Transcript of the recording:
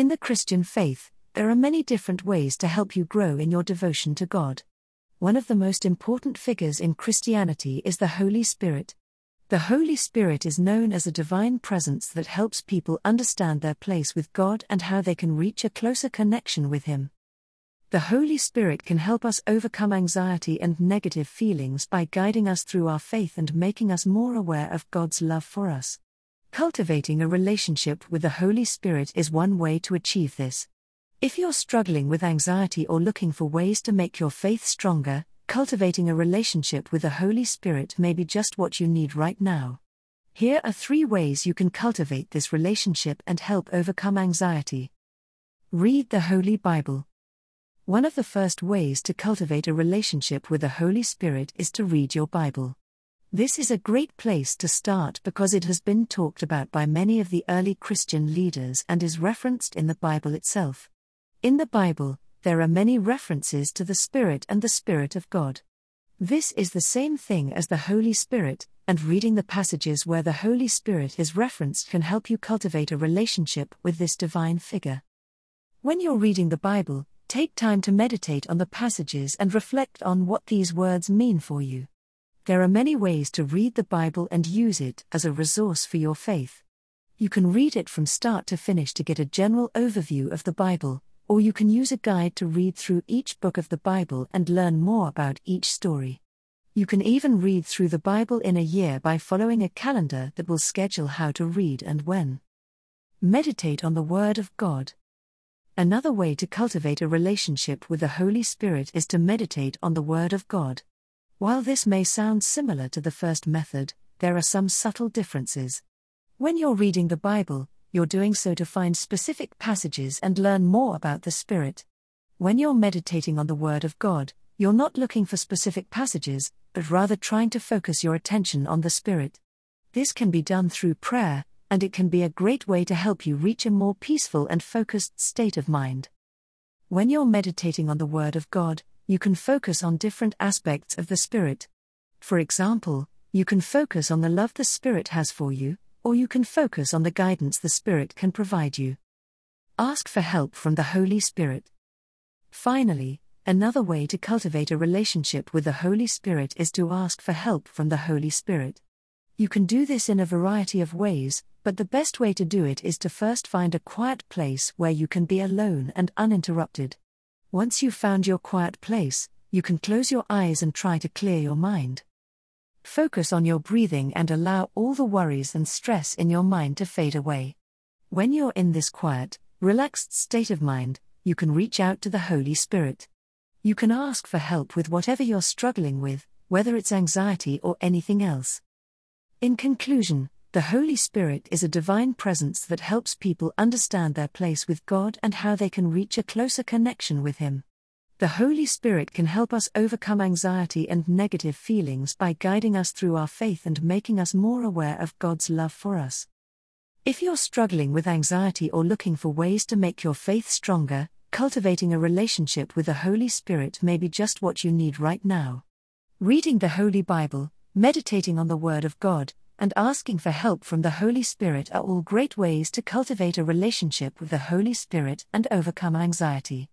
In the Christian faith, there are many different ways to help you grow in your devotion to God. One of the most important figures in Christianity is the Holy Spirit. The Holy Spirit is known as a divine presence that helps people understand their place with God and how they can reach a closer connection with Him. The Holy Spirit can help us overcome anxiety and negative feelings by guiding us through our faith and making us more aware of God's love for us. Cultivating a relationship with the Holy Spirit is one way to achieve this. If you're struggling with anxiety or looking for ways to make your faith stronger, cultivating a relationship with the Holy Spirit may be just what you need right now. Here are three ways you can cultivate this relationship and help overcome anxiety. Read the Holy Bible. One of the first ways to cultivate a relationship with the Holy Spirit is to read your Bible. This is a great place to start because it has been talked about by many of the early Christian leaders and is referenced in the Bible itself. In the Bible, there are many references to the Spirit and the Spirit of God. This is the same thing as the Holy Spirit, and reading the passages where the Holy Spirit is referenced can help you cultivate a relationship with this divine figure. When you're reading the Bible, take time to meditate on the passages and reflect on what these words mean for you. There are many ways to read the Bible and use it as a resource for your faith. You can read it from start to finish to get a general overview of the Bible, or you can use a guide to read through each book of the Bible and learn more about each story. You can even read through the Bible in a year by following a calendar that will schedule how to read and when. Meditate on the Word of God. Another way to cultivate a relationship with the Holy Spirit is to meditate on the Word of God. While this may sound similar to the first method, there are some subtle differences. When you're reading the Bible, you're doing so to find specific passages and learn more about the Spirit. When you're meditating on the Word of God, you're not looking for specific passages, but rather trying to focus your attention on the Spirit. This can be done through prayer, and it can be a great way to help you reach a more peaceful and focused state of mind. When you're meditating on the Word of God, you can focus on different aspects of the Spirit. For example, you can focus on the love the Spirit has for you, or you can focus on the guidance the Spirit can provide you. Ask for help from the Holy Spirit. Finally, another way to cultivate a relationship with the Holy Spirit is to ask for help from the Holy Spirit. You can do this in a variety of ways, but the best way to do it is to first find a quiet place where you can be alone and uninterrupted. Once you've found your quiet place, you can close your eyes and try to clear your mind. Focus on your breathing and allow all the worries and stress in your mind to fade away. When you're in this quiet, relaxed state of mind, you can reach out to the Holy Spirit. You can ask for help with whatever you're struggling with, whether it's anxiety or anything else. In conclusion, the Holy Spirit is a divine presence that helps people understand their place with God and how they can reach a closer connection with Him. The Holy Spirit can help us overcome anxiety and negative feelings by guiding us through our faith and making us more aware of God's love for us. If you're struggling with anxiety or looking for ways to make your faith stronger, cultivating a relationship with the Holy Spirit may be just what you need right now. Reading the Holy Bible, meditating on the Word of God, and asking for help from the Holy Spirit are all great ways to cultivate a relationship with the Holy Spirit and overcome anxiety.